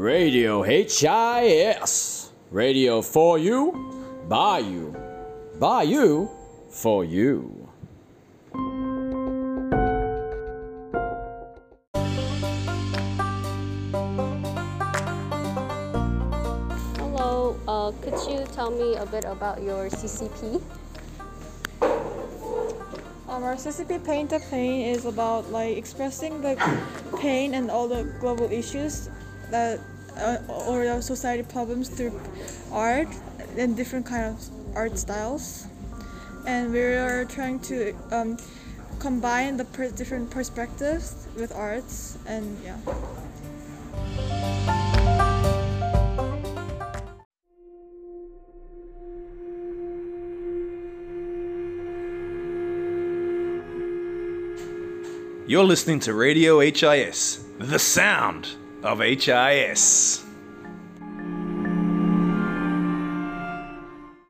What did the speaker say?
Radio HIS. Radio for you, by you, by you, for you. Hello, uh, could you tell me a bit about your CCP? Um, our CCP Paint the Pain is about like expressing the pain and all the global issues that uh, or the society problems through art and different kind of art styles. And we are trying to um, combine the per- different perspectives with arts and yeah. You're listening to Radio HIS, the sound of HIS.